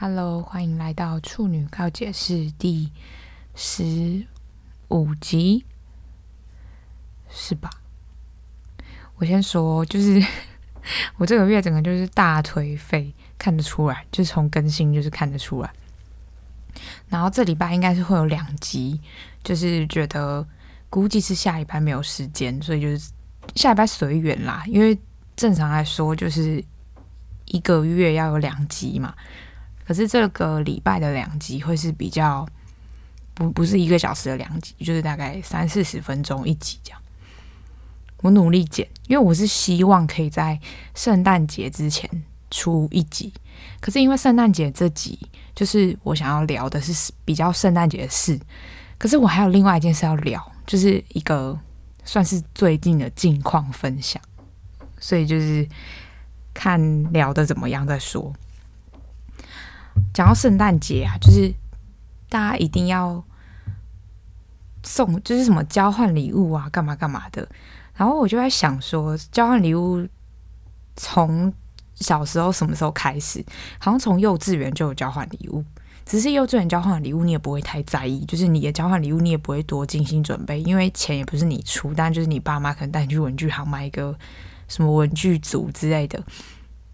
Hello，欢迎来到处女告解室第十五集，是吧？我先说，就是 我这个月整个就是大颓废，看得出来，就是从更新就是看得出来。然后这礼拜应该是会有两集，就是觉得估计是下礼拜没有时间，所以就是下礼拜随缘啦。因为正常来说就是一个月要有两集嘛。可是这个礼拜的两集会是比较不不是一个小时的两集，就是大概三四十分钟一集这样。我努力剪，因为我是希望可以在圣诞节之前出一集。可是因为圣诞节这集就是我想要聊的是比较圣诞节的事，可是我还有另外一件事要聊，就是一个算是最近的近况分享，所以就是看聊的怎么样再说。讲到圣诞节啊，就是大家一定要送，就是什么交换礼物啊，干嘛干嘛的。然后我就在想说，交换礼物从小时候什么时候开始？好像从幼稚园就有交换礼物，只是幼稚园交换礼物你也不会太在意，就是你的交换礼物你也不会多精心准备，因为钱也不是你出，但就是你爸妈可能带你去文具行买一个什么文具组之类的。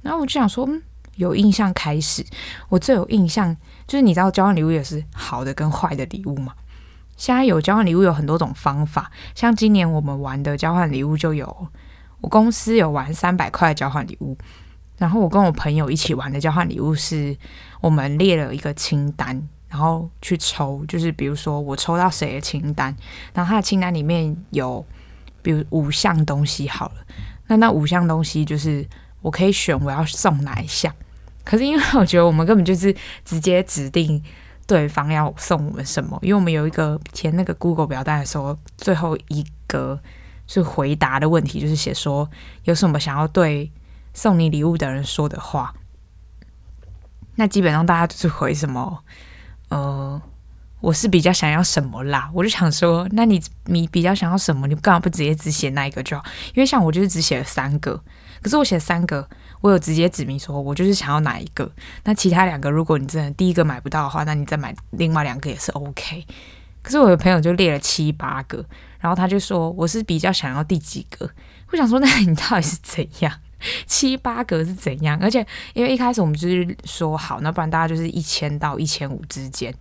然后我就想说，嗯。有印象开始，我最有印象就是你知道交换礼物也是好的跟坏的礼物嘛。现在有交换礼物有很多种方法，像今年我们玩的交换礼物就有，我公司有玩三百块交换礼物，然后我跟我朋友一起玩的交换礼物是我们列了一个清单，然后去抽，就是比如说我抽到谁的清单，然后他的清单里面有比如五项东西好了，那那五项东西就是我可以选我要送哪一项。可是因为我觉得我们根本就是直接指定对方要送我们什么，因为我们有一个填那个 Google 表单的时候，最后一个是回答的问题，就是写说有什么想要对送你礼物的人说的话。那基本上大家就是回什么？呃，我是比较想要什么啦。我就想说，那你你比较想要什么？你干嘛不直接只写那一个就好？因为像我就是只写了三个，可是我写了三个。我有直接指明说，我就是想要哪一个。那其他两个，如果你真的第一个买不到的话，那你再买另外两个也是 OK。可是我的朋友就列了七八个，然后他就说我是比较想要第几个。我想说，那你到底是怎样？七八个是怎样？而且因为一开始我们就是说好，那不然大家就是一千到一千五之间。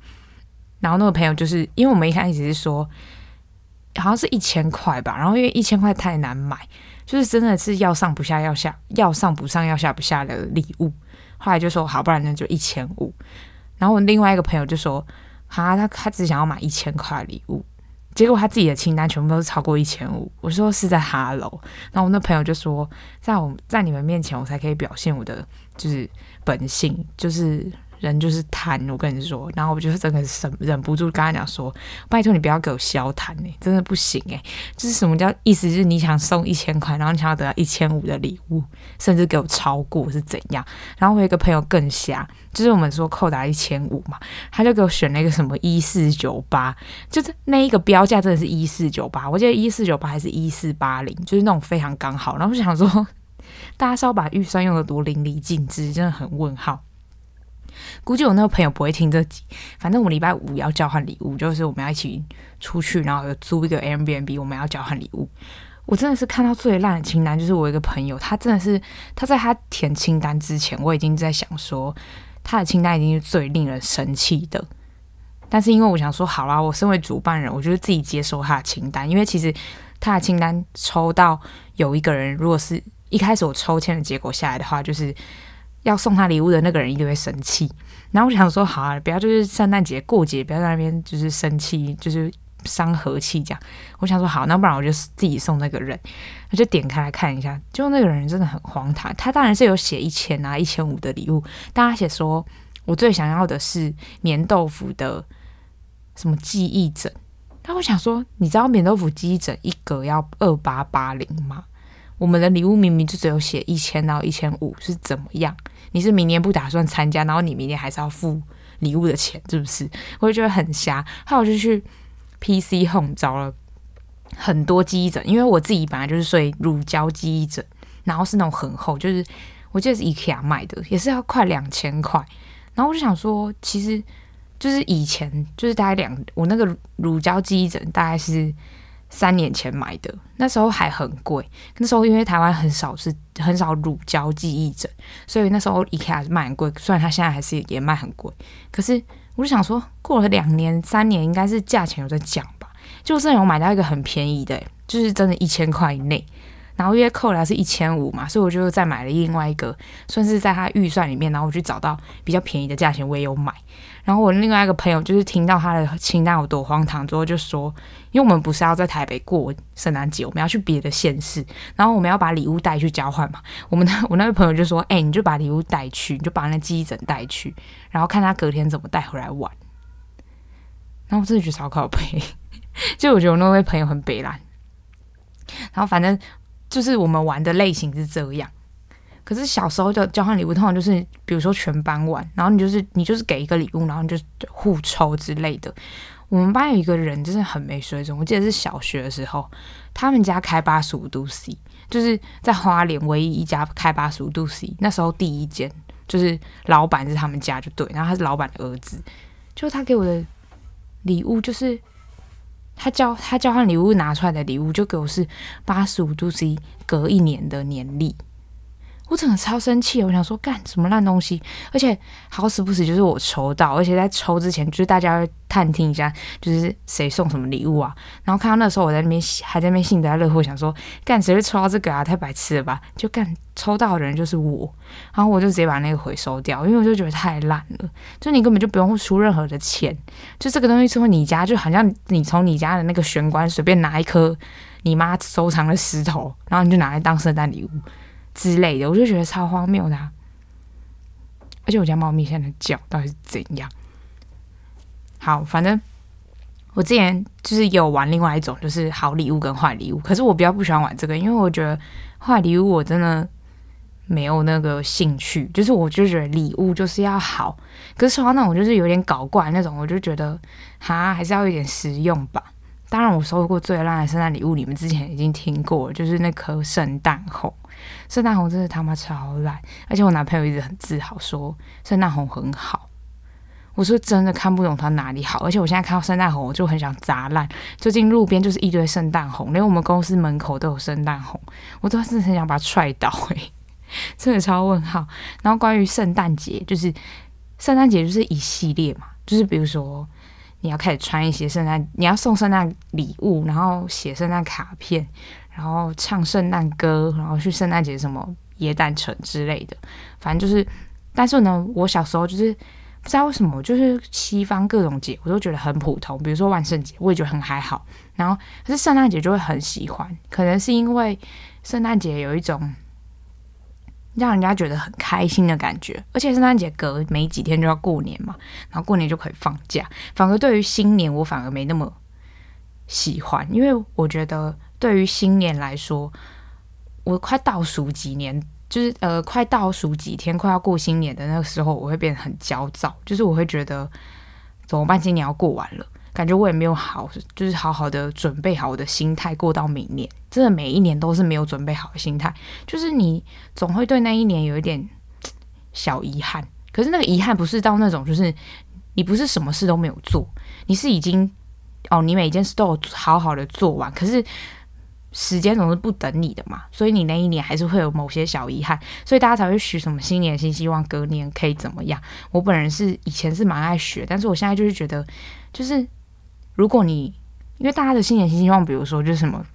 然后那个朋友就是因为我们一开始是说好像是一千块吧，然后因为一千块太难买。就是真的是要上不下，要下要上不上，要下不下的礼物。后来就说好，不然那就一千五。然后我另外一个朋友就说，哈，他他只想要买一千块礼物，结果他自己的清单全部都是超过一千五。我说是在哈喽。然后我那朋友就说，在我在你们面前，我才可以表现我的就是本性，就是。人就是贪，我跟你说，然后我就是真的是忍忍不住跟他讲说，拜托你不要给我消贪哎，真的不行哎，就是什么叫意思？就是你想送一千块，然后你想要得到一千五的礼物，甚至给我超过是怎样？然后我有一个朋友更瞎，就是我们说扣打一千五嘛，他就给我选了一个什么一四九八，就是那一个标价真的是一四九八，我记得一四九八还是一四八零，就是那种非常刚好。然后我想说，大家是要把预算用的多淋漓尽致，真的很问号。估计我那个朋友不会听这集，反正我们礼拜五要交换礼物，就是我们要一起出去，然后有租一个 Airbnb，我们要交换礼物。我真的是看到最烂的清单，就是我一个朋友，他真的是他在他填清单之前，我已经在想说他的清单已经是最令人生气的。但是因为我想说，好啦，我身为主办人，我就是自己接收他的清单，因为其实他的清单抽到有一个人，如果是一开始我抽签的结果下来的话，就是。要送他礼物的那个人一定会生气，然后我想说，好啊，不要就是圣诞节过节，不要在那边就是生气，就是伤和气这样。我想说，好，那不然我就自己送那个人。我就点开来看一下，就那个人真的很荒唐。他当然是有写一千啊、一千五的礼物，但他写说我最想要的是棉豆腐的什么记忆枕。但我想说，你知道棉豆腐记忆枕一格要二八八零吗？我们的礼物明明就只有写一千到一千五，是怎么样？你是明年不打算参加，然后你明年还是要付礼物的钱，是不是？我就觉得很瞎。后来我就去 PC Home 找了很多记忆枕，因为我自己本来就是睡乳胶记忆枕，然后是那种很厚，就是我记得是 IKEA 买的，也是要快两千块。然后我就想说，其实就是以前就是大概两，我那个乳胶记忆枕大概是三年前买的，那时候还很贵。那时候因为台湾很少是很少乳胶记忆枕，所以那时候 IKEA 卖很贵。虽然它现在还是也卖很贵，可是我就想说，过了两年三年，应该是价钱有在降吧？就算有买到一个很便宜的，就是真的一千块以内。然后因为扣来是一千五嘛，所以我就再买了另外一个，算是在他预算里面。然后我去找到比较便宜的价钱，我也有买。然后我另外一个朋友就是听到他的清单有多荒唐之后，就说：“因为我们不是要在台北过圣诞节，我们要去别的县市，然后我们要把礼物带去交换嘛。”我们的 我那位朋友就说：“哎、你就把礼物带去，你就把那记忆枕带去，然后看他隔天怎么带回来玩。”然后我真的觉得超靠北，就我觉得我那位朋友很北烂。然后反正。就是我们玩的类型是这样，可是小时候的交换礼物通常就是，比如说全班玩，然后你就是你就是给一个礼物，然后你就互抽之类的。我们班有一个人就是很没水准，我记得是小学的时候，他们家开八十五度 C，就是在花莲唯一一家开八十五度 C，那时候第一间就是老板是他们家就对，然后他是老板的儿子，就他给我的礼物就是。他交他交换礼物拿出来的礼物就给我是八十五度 C 隔一年的年历。我真的超生气，我想说干什么烂东西，而且好死不死就是我抽到，而且在抽之前就是大家会探听一下，就是谁送什么礼物啊。然后看到那时候我在那边还在那边幸灾乐祸，想说干谁会抽到这个啊？太白痴了吧！就干抽到的人就是我，然后我就直接把那个回收掉，因为我就觉得太烂了。就你根本就不用出任何的钱，就这个东西从你家就好像你从你家的那个玄关随便拿一颗你妈收藏的石头，然后你就拿来当圣诞礼物。之类的，我就觉得超荒谬的。而且我家猫咪现在叫到底是怎样？好，反正我之前就是有玩另外一种，就是好礼物跟坏礼物。可是我比较不喜欢玩这个，因为我觉得坏礼物我真的没有那个兴趣。就是我就觉得礼物就是要好，可是说到那种就是有点搞怪那种，我就觉得哈还是要有点实用吧。当然，我收过最烂的圣诞礼物，你们之前已经听过，就是那颗圣诞红。圣诞红真的他妈超烂，而且我男朋友一直很自豪说圣诞红很好。我说真的看不懂它哪里好，而且我现在看到圣诞红我就很想砸烂。最近路边就是一堆圣诞红，连我们公司门口都有圣诞红，我都是很想把它踹倒诶、真的超问号。然后关于圣诞节，就是圣诞节就是一系列嘛，就是比如说你要开始穿一些圣诞，你要送圣诞礼物，然后写圣诞卡片。然后唱圣诞歌，然后去圣诞节什么耶诞城之类的，反正就是，但是呢，我小时候就是不知道为什么，就是西方各种节我都觉得很普通，比如说万圣节，我也觉得很还好。然后可是圣诞节就会很喜欢，可能是因为圣诞节有一种让人家觉得很开心的感觉，而且圣诞节隔没几天就要过年嘛，然后过年就可以放假。反而对于新年，我反而没那么喜欢，因为我觉得。对于新年来说，我快倒数几年，就是呃，快倒数几天，快要过新年的那个时候，我会变得很焦躁，就是我会觉得怎么办？今年要过完了，感觉我也没有好，就是好好的准备好我的心态过到明年。真的每一年都是没有准备好的心态，就是你总会对那一年有一点小遗憾。可是那个遗憾不是到那种，就是你不是什么事都没有做，你是已经哦，你每一件事都有好好的做完，可是。时间总是不等你的嘛，所以你那一年还是会有某些小遗憾，所以大家才会许什么新年新希望，隔年可以怎么样。我本人是以前是蛮爱学，但是我现在就是觉得，就是如果你因为大家的新年新希望，比如说就是什么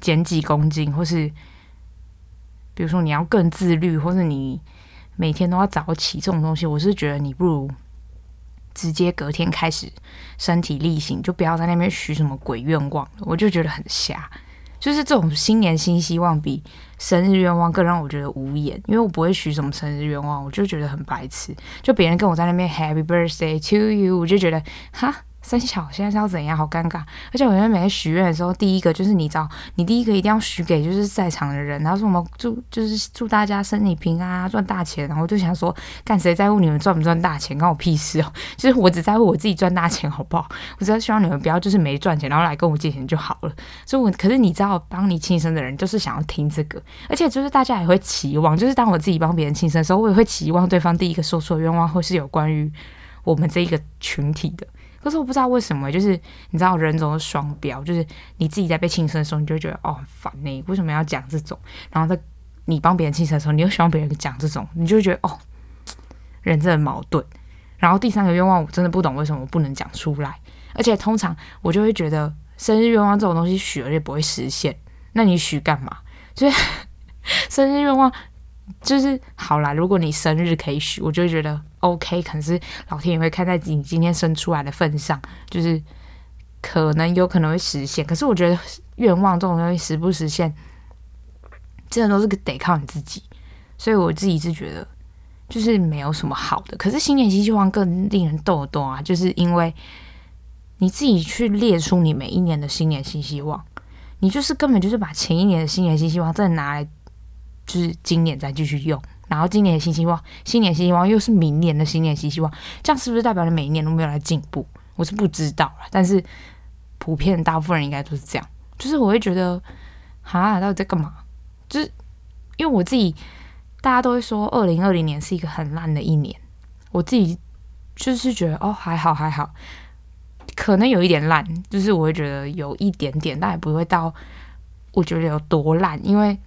减几公斤，或是比如说你要更自律，或是你每天都要早起这种东西，我是觉得你不如直接隔天开始身体力行，就不要在那边许什么鬼愿望了，我就觉得很瞎。就是这种新年新希望比生日愿望更让我觉得无言，因为我不会许什么生日愿望，我就觉得很白痴。就别人跟我在那边 Happy Birthday to you，我就觉得哈三小现在是要怎样？好尴尬！而且我觉得每次许愿的时候，第一个就是你知道，你第一个一定要许给就是在场的人，然后说我们祝就是祝大家身体平安啊，赚大钱。然后我就想说，干谁在乎你们赚不赚大钱，关我屁事哦！就是我只在乎我自己赚大钱，好不好？我只要希望你们不要就是没赚钱，然后来跟我借钱就好了。所以我，我可是你知道，帮你庆生的人就是想要听这个，而且就是大家也会期望，就是当我自己帮别人庆生的时候，我也会期望对方第一个说出的愿望会是有关于我们这一个群体的。可是我不知道为什么，就是你知道人总是双标，就是你自己在被庆生的时候，你就觉得哦很烦呢，为什么要讲这种？然后在你帮别人庆生的时候，你又希望别人讲这种，你就会觉得哦，人真的矛盾。然后第三个愿望，我真的不懂为什么我不能讲出来，而且通常我就会觉得生日愿望这种东西许了也不会实现，那你许干嘛？就是 生日愿望。就是好啦，如果你生日可以许，我就觉得 OK。可是老天也会看在你今天生出来的份上，就是可能有可能会实现。可是我觉得愿望这种东西实不实现，真的都是得靠你自己。所以我自己是觉得，就是没有什么好的。可是新年新希望更令人逗逗啊，就是因为你自己去列出你每一年的新年新希望，你就是根本就是把前一年的新年新希望再拿来。就是今年再继续用，然后今年的新希望，新年新希望又是明年的新年新希望，这样是不是代表你每一年都没有来进步？我是不知道啦，但是普遍大部分人应该都是这样。就是我会觉得，哈，到底在干嘛？就是因为我自己，大家都会说二零二零年是一个很烂的一年，我自己就是觉得哦，还好还好，可能有一点烂，就是我会觉得有一点点，但也不会到我觉得有多烂，因为。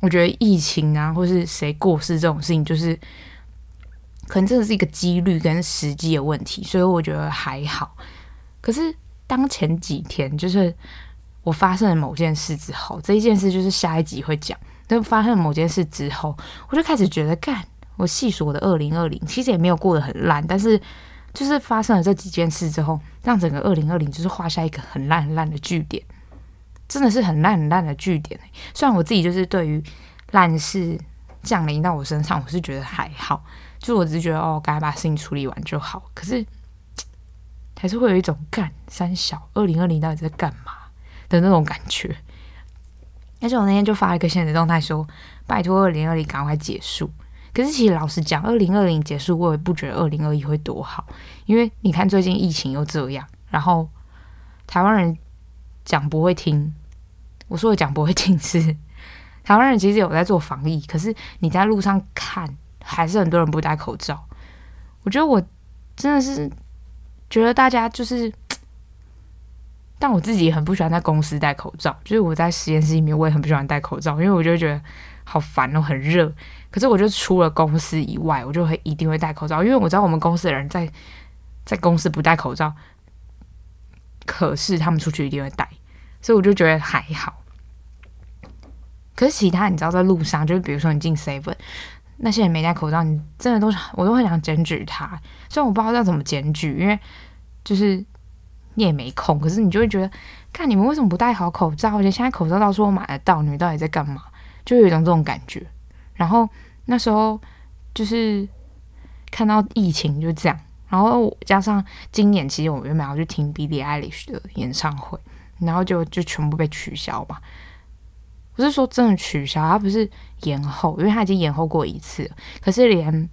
我觉得疫情啊，或是谁过世这种事情，就是可能真的是一个几率跟时机的问题，所以我觉得还好。可是当前几天，就是我发生了某件事之后，这一件事就是下一集会讲。但发生了某件事之后，我就开始觉得，干，我细数我的二零二零，其实也没有过得很烂，但是就是发生了这几件事之后，让整个二零二零就是画下一个很烂很烂的句点。真的是很烂很烂的据点。虽然我自己就是对于烂事降临到我身上，我是觉得还好，就我只是觉得哦，该把事情处理完就好。可是还是会有一种干三小二零二零到底在干嘛的那种感觉。而且我那天就发了一个限时动态说，拜托二零二零赶快结束。可是其实老实讲，二零二零结束，我也不觉得二零二一会多好，因为你看最近疫情又这样，然后台湾人讲不会听。我说的讲不会听是，台湾人其实有在做防疫，可是你在路上看，还是很多人不戴口罩。我觉得我真的是觉得大家就是，但我自己很不喜欢在公司戴口罩。就是我在实验室里面，我也很不喜欢戴口罩，因为我就觉得好烦哦，很热。可是我就除了公司以外，我就会一定会戴口罩，因为我知道我们公司的人在在公司不戴口罩，可是他们出去一定会戴，所以我就觉得还好。可是其他你知道，在路上就是比如说你进 seven，那些人没戴口罩，你真的都是我都很想检举他。虽然我不知道要怎么检举，因为就是你也没空。可是你就会觉得，看你们为什么不戴好口罩？而且现在口罩到处都买得到，你们到底在干嘛？就有一种这种感觉。然后那时候就是看到疫情就这样，然后加上今年其实我原本要去听 Billie Eilish 的演唱会，然后就就全部被取消吧。不是说真的取消，它不是延后，因为它已经延后过一次。可是连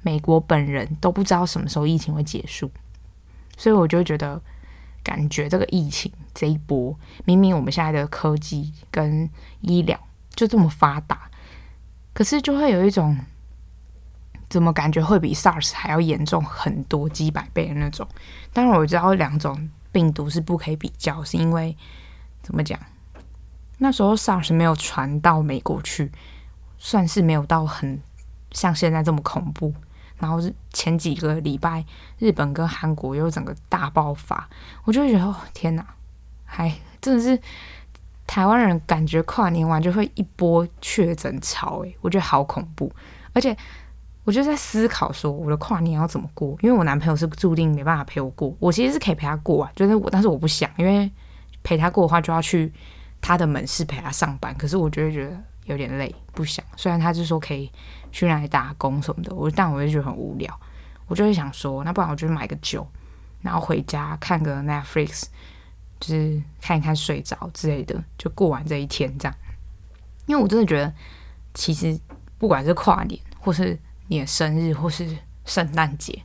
美国本人都不知道什么时候疫情会结束，所以我就觉得，感觉这个疫情这一波，明明我们现在的科技跟医疗就这么发达，可是就会有一种，怎么感觉会比 SARS 还要严重很多几百倍的那种。当然我知道两种病毒是不可以比较，是因为怎么讲？那时候 SARS 没有传到美国去，算是没有到很像现在这么恐怖。然后是前几个礼拜，日本跟韩国又整个大爆发，我就觉得哦天哪，还真的是台湾人感觉跨年完就会一波确诊潮，诶，我觉得好恐怖。而且我就在思考说，我的跨年要怎么过？因为我男朋友是注定没办法陪我过，我其实是可以陪他过啊，就是我，但是我不想，因为陪他过的话就要去。他的门市陪他上班，可是我就会觉得有点累，不想。虽然他就说可以去那里打工什么的，我但我就觉得很无聊。我就会想说，那不然我就买个酒，然后回家看个 Netflix，就是看一看睡着之类的，就过完这一天这样。因为我真的觉得，其实不管是跨年，或是你的生日，或是圣诞节，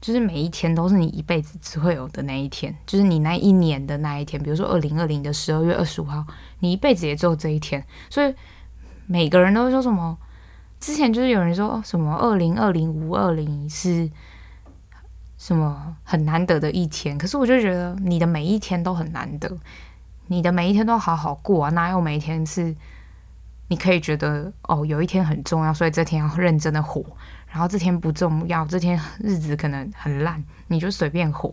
就是每一天都是你一辈子只会有的那一天，就是你那一年的那一天。比如说二零二零的十二月二十五号，你一辈子也只有这一天。所以每个人都会说什么？之前就是有人说什么二零二零五二零是什么很难得的一天，可是我就觉得你的每一天都很难得，你的每一天都好好过啊，哪有每一天是你可以觉得哦，有一天很重要，所以这天要认真的活。然后这天不重要，这天日子可能很烂，你就随便活。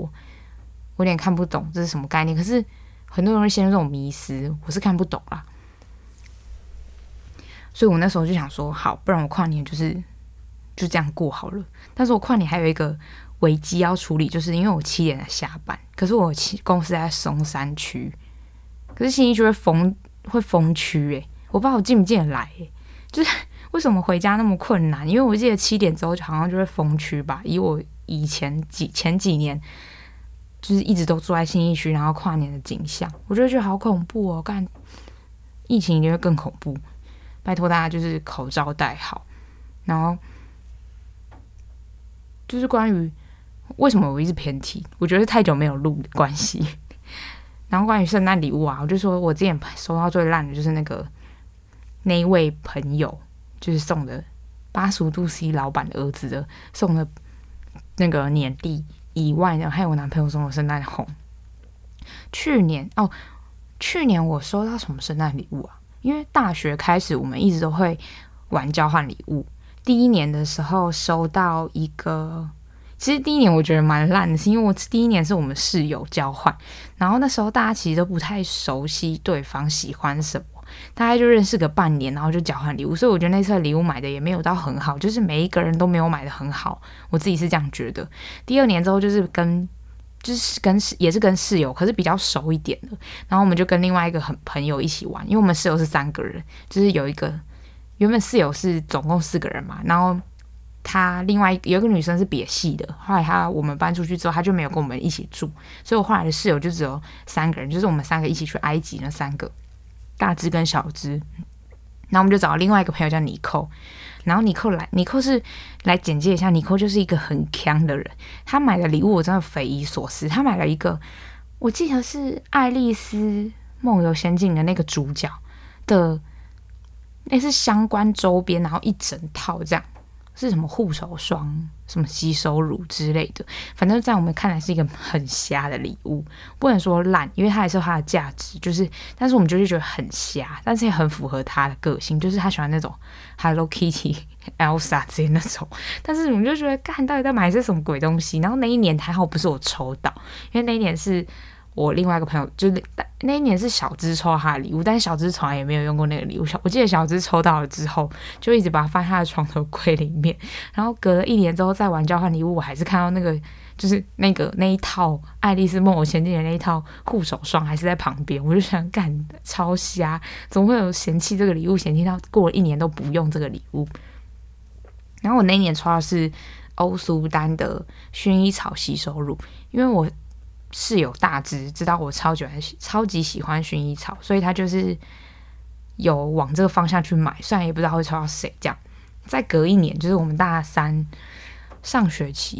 我有点看不懂这是什么概念，可是很多人会陷入这种迷思，我是看不懂啦。所以我那时候就想说，好，不然我跨年就是就这样过好了。但是我跨年还有一个危机要处理，就是因为我七点才下班，可是我公司在松山区，可是信义区会封会封区诶，我不知道我进不进得来诶，就是。为什么回家那么困难？因为我记得七点之后好像就会封区吧。以我以前几前几年，就是一直都住在信义区，然后跨年的景象，我就觉得好恐怖哦！干，疫情一定会更恐怖。拜托大家就是口罩戴好，然后就是关于为什么我一直偏题，我觉得太久没有录关系。然后关于圣诞礼物啊，我就说我之前收到最烂的就是那个那一位朋友。就是送的八十五度 C 老板的儿子的送的那个年历以外呢，还有我男朋友送的圣诞红。去年哦，去年我收到什么圣诞礼物啊？因为大学开始，我们一直都会玩交换礼物。第一年的时候收到一个，其实第一年我觉得蛮烂的，是因为我第一年是我们室友交换，然后那时候大家其实都不太熟悉对方喜欢什么。大概就认识个半年，然后就交换礼物，所以我觉得那次的礼物买的也没有到很好，就是每一个人都没有买的很好，我自己是这样觉得。第二年之后就是跟，就是跟也是跟室友，可是比较熟一点的，然后我们就跟另外一个很朋友一起玩，因为我们室友是三个人，就是有一个原本室友是总共四个人嘛，然后他另外有一个女生是别系的，后来他我们搬出去之后，他就没有跟我们一起住，所以我后来的室友就只有三个人，就是我们三个一起去埃及那三个。大只跟小只，然后我们就找了另外一个朋友叫尼寇，然后尼寇来，尼寇是来简介一下，尼寇就是一个很强的人，他买的礼物我真的匪夷所思，他买了一个，我记得是《爱丽丝梦游仙境》的那个主角的，那是相关周边，然后一整套这样。是什么护手霜、什么洗手乳之类的，反正在我们看来是一个很瞎的礼物，不能说烂，因为它还是有它的价值。就是，但是我们就是觉得很瞎，但是也很符合他的个性，就是他喜欢那种 Hello Kitty、Elsa 之类那种。但是我们就觉得，干到底在买些什么鬼东西？然后那一年还好不是我抽到，因为那一年是。我另外一个朋友就是那一年是小芝抽他的礼物，但小芝从来也没有用过那个礼物。小我记得小芝抽到了之后，就一直把它放在他的床头柜里面。然后隔了一年之后再玩交换礼物，我还是看到那个就是那个那一套《爱丽丝梦游仙境》的那一套护手霜还是在旁边。我就想，干超瞎，怎么会有嫌弃这个礼物，嫌弃到过了一年都不用这个礼物？然后我那一年抽到是欧舒丹的薰衣草洗手乳，因为我。室友大致知道我超喜欢超级喜欢薰衣草，所以他就是有往这个方向去买，虽然也不知道会抽到谁。这样，再隔一年，就是我们大三上学期，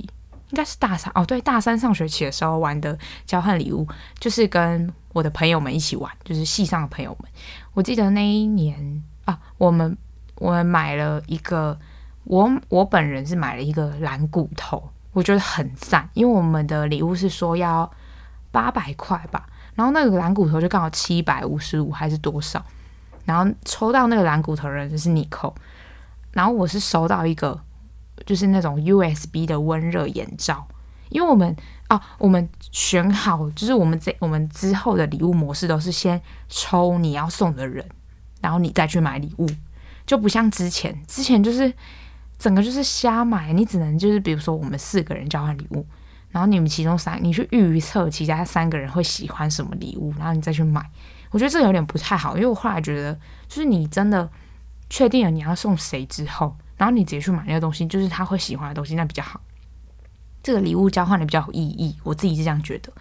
应该是大三哦，对，大三上学期的时候玩的交换礼物，就是跟我的朋友们一起玩，就是系上的朋友们。我记得那一年啊，我们我们买了一个，我我本人是买了一个蓝骨头，我觉得很赞，因为我们的礼物是说要。八百块吧，然后那个蓝骨头就刚好七百五十五还是多少，然后抽到那个蓝骨头的人就是你扣，然后我是收到一个就是那种 USB 的温热眼罩，因为我们啊我们选好就是我们这我们之后的礼物模式都是先抽你要送的人，然后你再去买礼物，就不像之前之前就是整个就是瞎买，你只能就是比如说我们四个人交换礼物。然后你们其中三，你去预测其他三个人会喜欢什么礼物，然后你再去买。我觉得这有点不太好，因为我后来觉得，就是你真的确定了你要送谁之后，然后你直接去买那个东西，就是他会喜欢的东西，那比较好。这个礼物交换的比较有意义，我自己是这样觉得，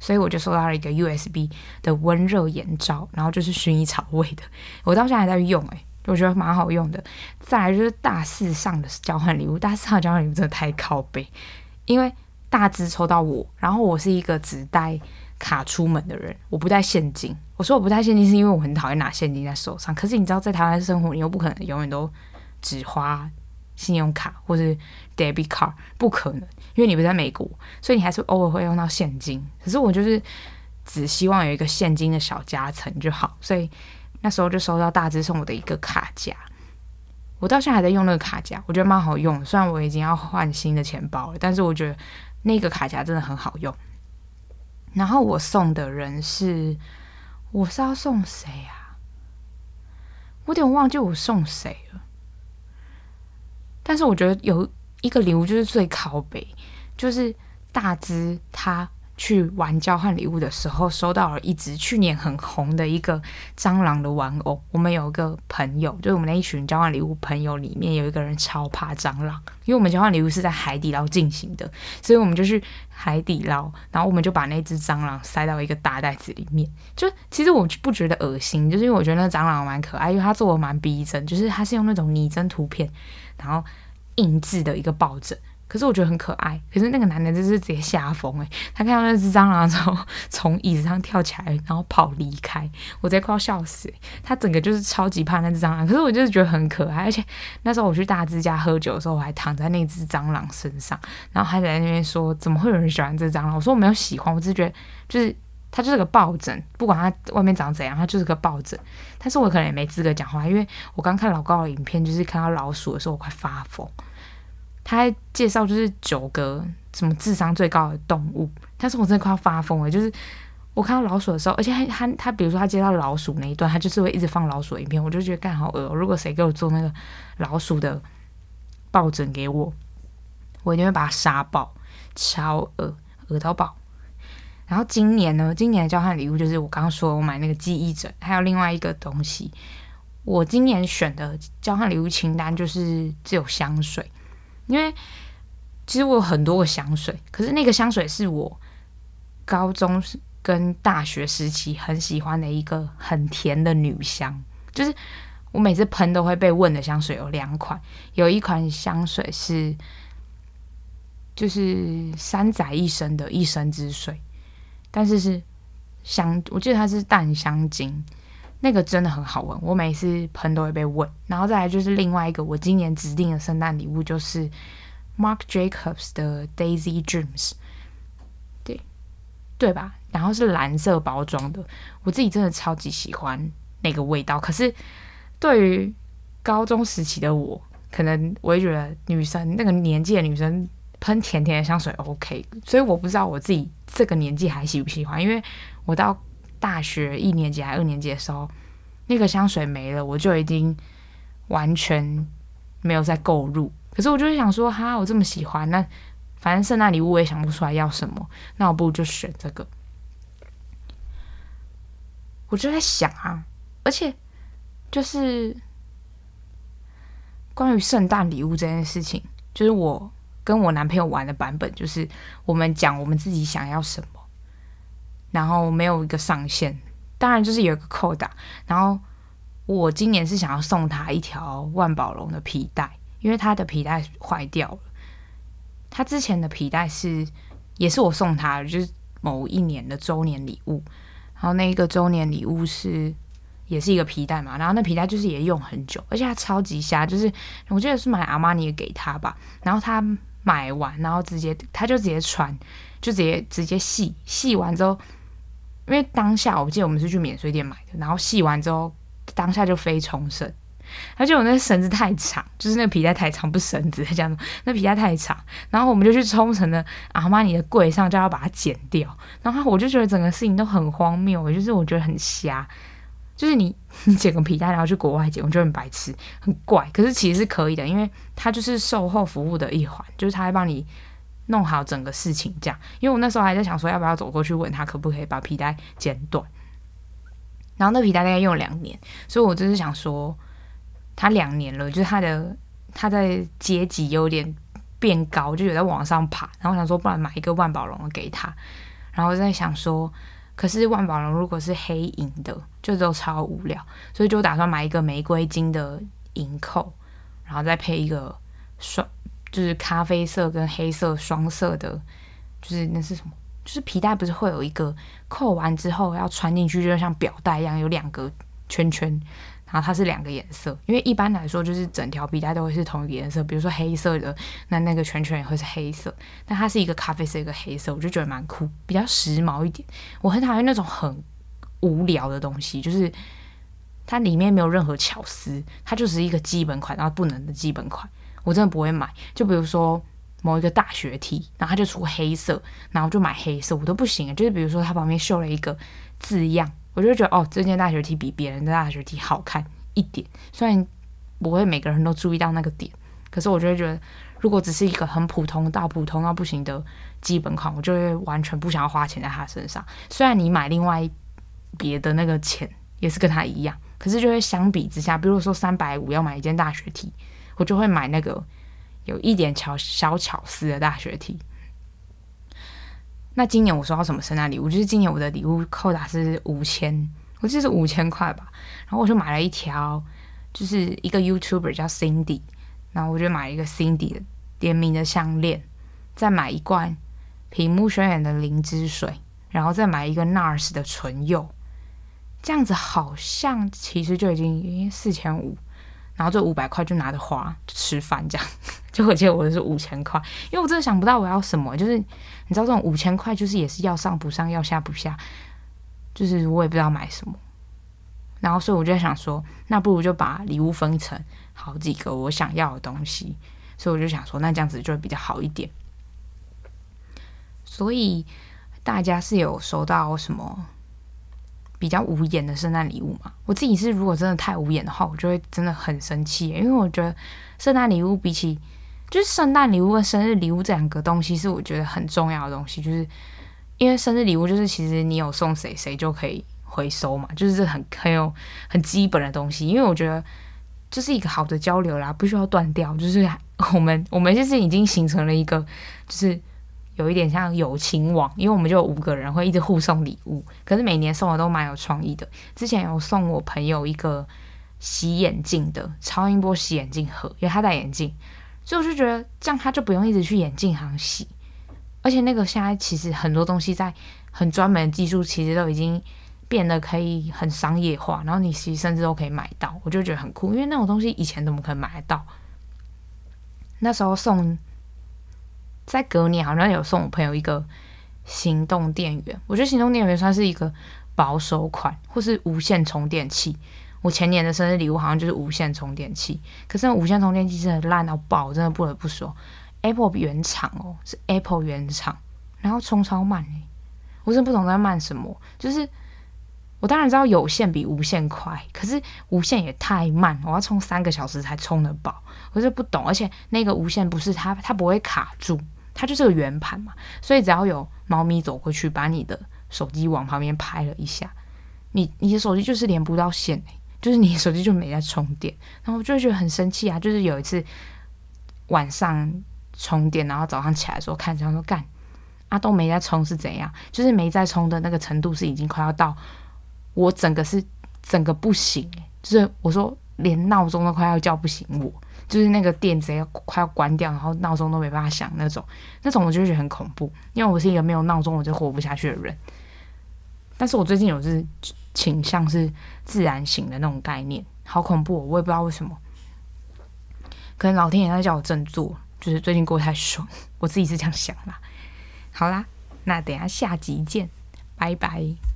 所以我就收到了一个 USB 的温热眼罩，然后就是薰衣草味的，我到现在还在用，诶，我觉得蛮好用的。再来就是大四上的交换礼物，大四上的交换礼物真的太靠背，因为大支抽到我，然后我是一个只带卡出门的人，我不带现金。我说我不带现金是因为我很讨厌拿现金在手上，可是你知道在台湾生活，你又不可能永远都只花。信用卡或是 debit card 不可能，因为你不在美国，所以你还是偶尔会用到现金。可是我就是只希望有一个现金的小夹层就好，所以那时候就收到大支送我的一个卡夹，我到现在还在用那个卡夹，我觉得蛮好用。虽然我已经要换新的钱包了，但是我觉得那个卡夹真的很好用。然后我送的人是，我是要送谁啊？我有点忘记我送谁了。但是我觉得有一个礼物就是最靠北，就是大支他去玩交换礼物的时候，收到了一只去年很红的一个蟑螂的玩偶。我们有一个朋友，就是我们那一群交换礼物朋友里面有一个人超怕蟑螂，因为我们交换礼物是在海底捞进行的，所以我们就去海底捞，然后我们就把那只蟑螂塞到一个大袋子里面。就其实我不觉得恶心，就是因为我觉得那蟑螂蛮可爱，因为它做的蛮逼真，就是它是用那种拟真图片。然后印制的一个抱枕，可是我觉得很可爱。可是那个男的就是直接吓疯诶，他看到那只蟑螂之后，从椅子上跳起来，然后跑离开，我直接快要笑死。他整个就是超级怕那只蟑螂，可是我就是觉得很可爱。而且那时候我去大支家喝酒的时候，我还躺在那只蟑螂身上，然后还在那边说：“怎么会有人喜欢这蟑螂？”我说：“我没有喜欢，我只是觉得就是。”它就是个抱枕，不管它外面长怎样，它就是个抱枕。但是我可能也没资格讲话，因为我刚看老高的影片，就是看到老鼠的时候，我快发疯。他还介绍就是九个什么智商最高的动物，但是我真的快要发疯了。就是我看到老鼠的时候，而且他他他，比如说他介绍老鼠那一段，他就是会一直放老鼠的影片，我就觉得干好恶喔。如果谁给我做那个老鼠的抱枕给我，我一定会把它杀爆，超恶，恶到爆。然后今年呢，今年的交换礼物就是我刚刚说我买那个记忆枕，还有另外一个东西。我今年选的交换礼物清单就是只有香水，因为其实我有很多个香水，可是那个香水是我高中跟大学时期很喜欢的一个很甜的女香，就是我每次喷都会被问的香水有两款，有一款香水是就是三宅一生的一生之水。但是是香，我记得它是淡香精，那个真的很好闻。我每次喷都会被问。然后再来就是另外一个，我今年指定的圣诞礼物就是 Marc Jacobs 的 Daisy Dreams，对对吧？然后是蓝色包装的，我自己真的超级喜欢那个味道。可是对于高中时期的我，可能我也觉得女生那个年纪的女生。喷甜甜的香水 OK，所以我不知道我自己这个年纪还喜不喜欢，因为我到大学一年级还二年级的时候，那个香水没了，我就已经完全没有再购入。可是我就是想说，哈，我这么喜欢，那反正圣诞礼物我也想不出来要什么，那我不如就选这个。我就在想啊，而且就是关于圣诞礼物这件事情，就是我。跟我男朋友玩的版本就是我们讲我们自己想要什么，然后没有一个上限，当然就是有一个扣打。然后我今年是想要送他一条万宝龙的皮带，因为他的皮带坏掉了。他之前的皮带是也是我送他的，就是某一年的周年礼物。然后那一个周年礼物是也是一个皮带嘛，然后那皮带就是也用很久，而且它超级瞎，就是我记得是买阿玛尼给他吧，然后他。买完，然后直接他就直接穿，就直接直接系系完之后，因为当下我记得我们是去免税店买的，然后系完之后当下就飞冲绳，而且我那绳子太长，就是那个皮带太长，不是绳子，这样那皮带太长，然后我们就去冲绳的阿玛尼的柜上就要把它剪掉，然后我就觉得整个事情都很荒谬，就是我觉得很瞎。就是你，你剪个皮带然后去国外剪，我觉得很白痴，很怪。可是其实是可以的，因为它就是售后服务的一环，就是他会帮你弄好整个事情这样。因为我那时候还在想说，要不要走过去问他可不可以把皮带剪短。然后那皮带大概用两年，所以我就是想说，他两年了，就是他的他的阶级有点变高，就有在往上爬。然后我想说，不然买一个万宝龙给他。然后在想说，可是万宝龙如果是黑银的，就都超无聊，所以就打算买一个玫瑰金的银扣，然后再配一个双，就是咖啡色跟黑色双色的，就是那是什么？就是皮带不是会有一个扣完之后要穿进去，就像表带一样，有两个圈圈。然后它是两个颜色，因为一般来说就是整条皮带都会是同一个颜色，比如说黑色的，那那个圈圈也会是黑色。但它是一个咖啡色，一个黑色，我就觉得蛮酷，比较时髦一点。我很讨厌那种很无聊的东西，就是它里面没有任何巧思，它就是一个基本款，然后不能的基本款，我真的不会买。就比如说某一个大学 T，然后它就出黑色，然后就买黑色，我都不行。就是比如说它旁边绣了一个字样。我就觉得哦，这件大学 T 比别人的大学 T 好看一点。虽然不会每个人都注意到那个点，可是我就会觉得，如果只是一个很普通到普通到不行的基本款，我就会完全不想要花钱在他身上。虽然你买另外别的那个钱也是跟他一样，可是就会相比之下，比如说三百五要买一件大学 T，我就会买那个有一点巧小巧思的大学 T。那今年我收到什么圣诞礼物？就是今年我的礼物扣打是五千，我记得是五千块吧。然后我就买了一条，就是一个 YouTuber 叫 Cindy，然后我就买了一个 Cindy 的联名的项链，再买一罐屏幕宣言的灵芝水，然后再买一个 NARS 的唇釉，这样子好像其实就已经四千五。然后这五百块就拿着花吃饭，这样 就我记得我是五千块，因为我真的想不到我要什么，就是你知道这种五千块就是也是要上不上要下不下，就是我也不知道买什么，然后所以我就在想说，那不如就把礼物分成好几个我想要的东西，所以我就想说，那这样子就会比较好一点。所以大家是有收到什么？比较无言的圣诞礼物嘛，我自己是如果真的太无言的话，我就会真的很生气，因为我觉得圣诞礼物比起就是圣诞礼物跟生日礼物这两个东西是我觉得很重要的东西，就是因为生日礼物就是其实你有送谁谁就可以回收嘛，就是很很有很基本的东西，因为我觉得就是一个好的交流啦，不需要断掉，就是 我们我们就是已经形成了一个就是。有一点像友情网，因为我们就有五个人会一直互送礼物，可是每年送的都蛮有创意的。之前有送我朋友一个洗眼镜的超音波洗眼镜盒，因为他戴眼镜，所以我就觉得这样他就不用一直去眼镜行洗。而且那个现在其实很多东西在很专门的技术，其实都已经变得可以很商业化，然后你其实甚至都可以买到，我就觉得很酷，因为那种东西以前怎么可能买得到？那时候送。在隔年好像有送我朋友一个行动电源，我觉得行动电源算是一个保守款，或是无线充电器。我前年的生日礼物好像就是无线充电器，可是那无线充电器真的烂到爆，真的不得不说。Apple 原厂哦，是 Apple 原厂，然后充超慢欸，我真的不懂在慢什么。就是我当然知道有线比无线快，可是无线也太慢，我要充三个小时才充得饱，我就不懂。而且那个无线不是它，它不会卡住。它就是个圆盘嘛，所以只要有猫咪走过去，把你的手机往旁边拍了一下，你你的手机就是连不到线，欸，就是你的手机就没在充电，然后我就觉得很生气啊。就是有一次晚上充电，然后早上起来的时候看，然后说干啊都没在充是怎样？就是没在充的那个程度是已经快要到我整个是整个不行，欸，就是我说连闹钟都快要叫不醒我。就是那个电直接快要关掉，然后闹钟都没办法响那种，那种我就觉得很恐怖，因为我是一个没有闹钟我就活不下去的人。但是我最近有是倾向是自然醒的那种概念，好恐怖哦，我也不知道为什么，可能老天爷在叫我振作，就是最近过得太爽，我自己是这样想啦。好啦，那等下下集见，拜拜。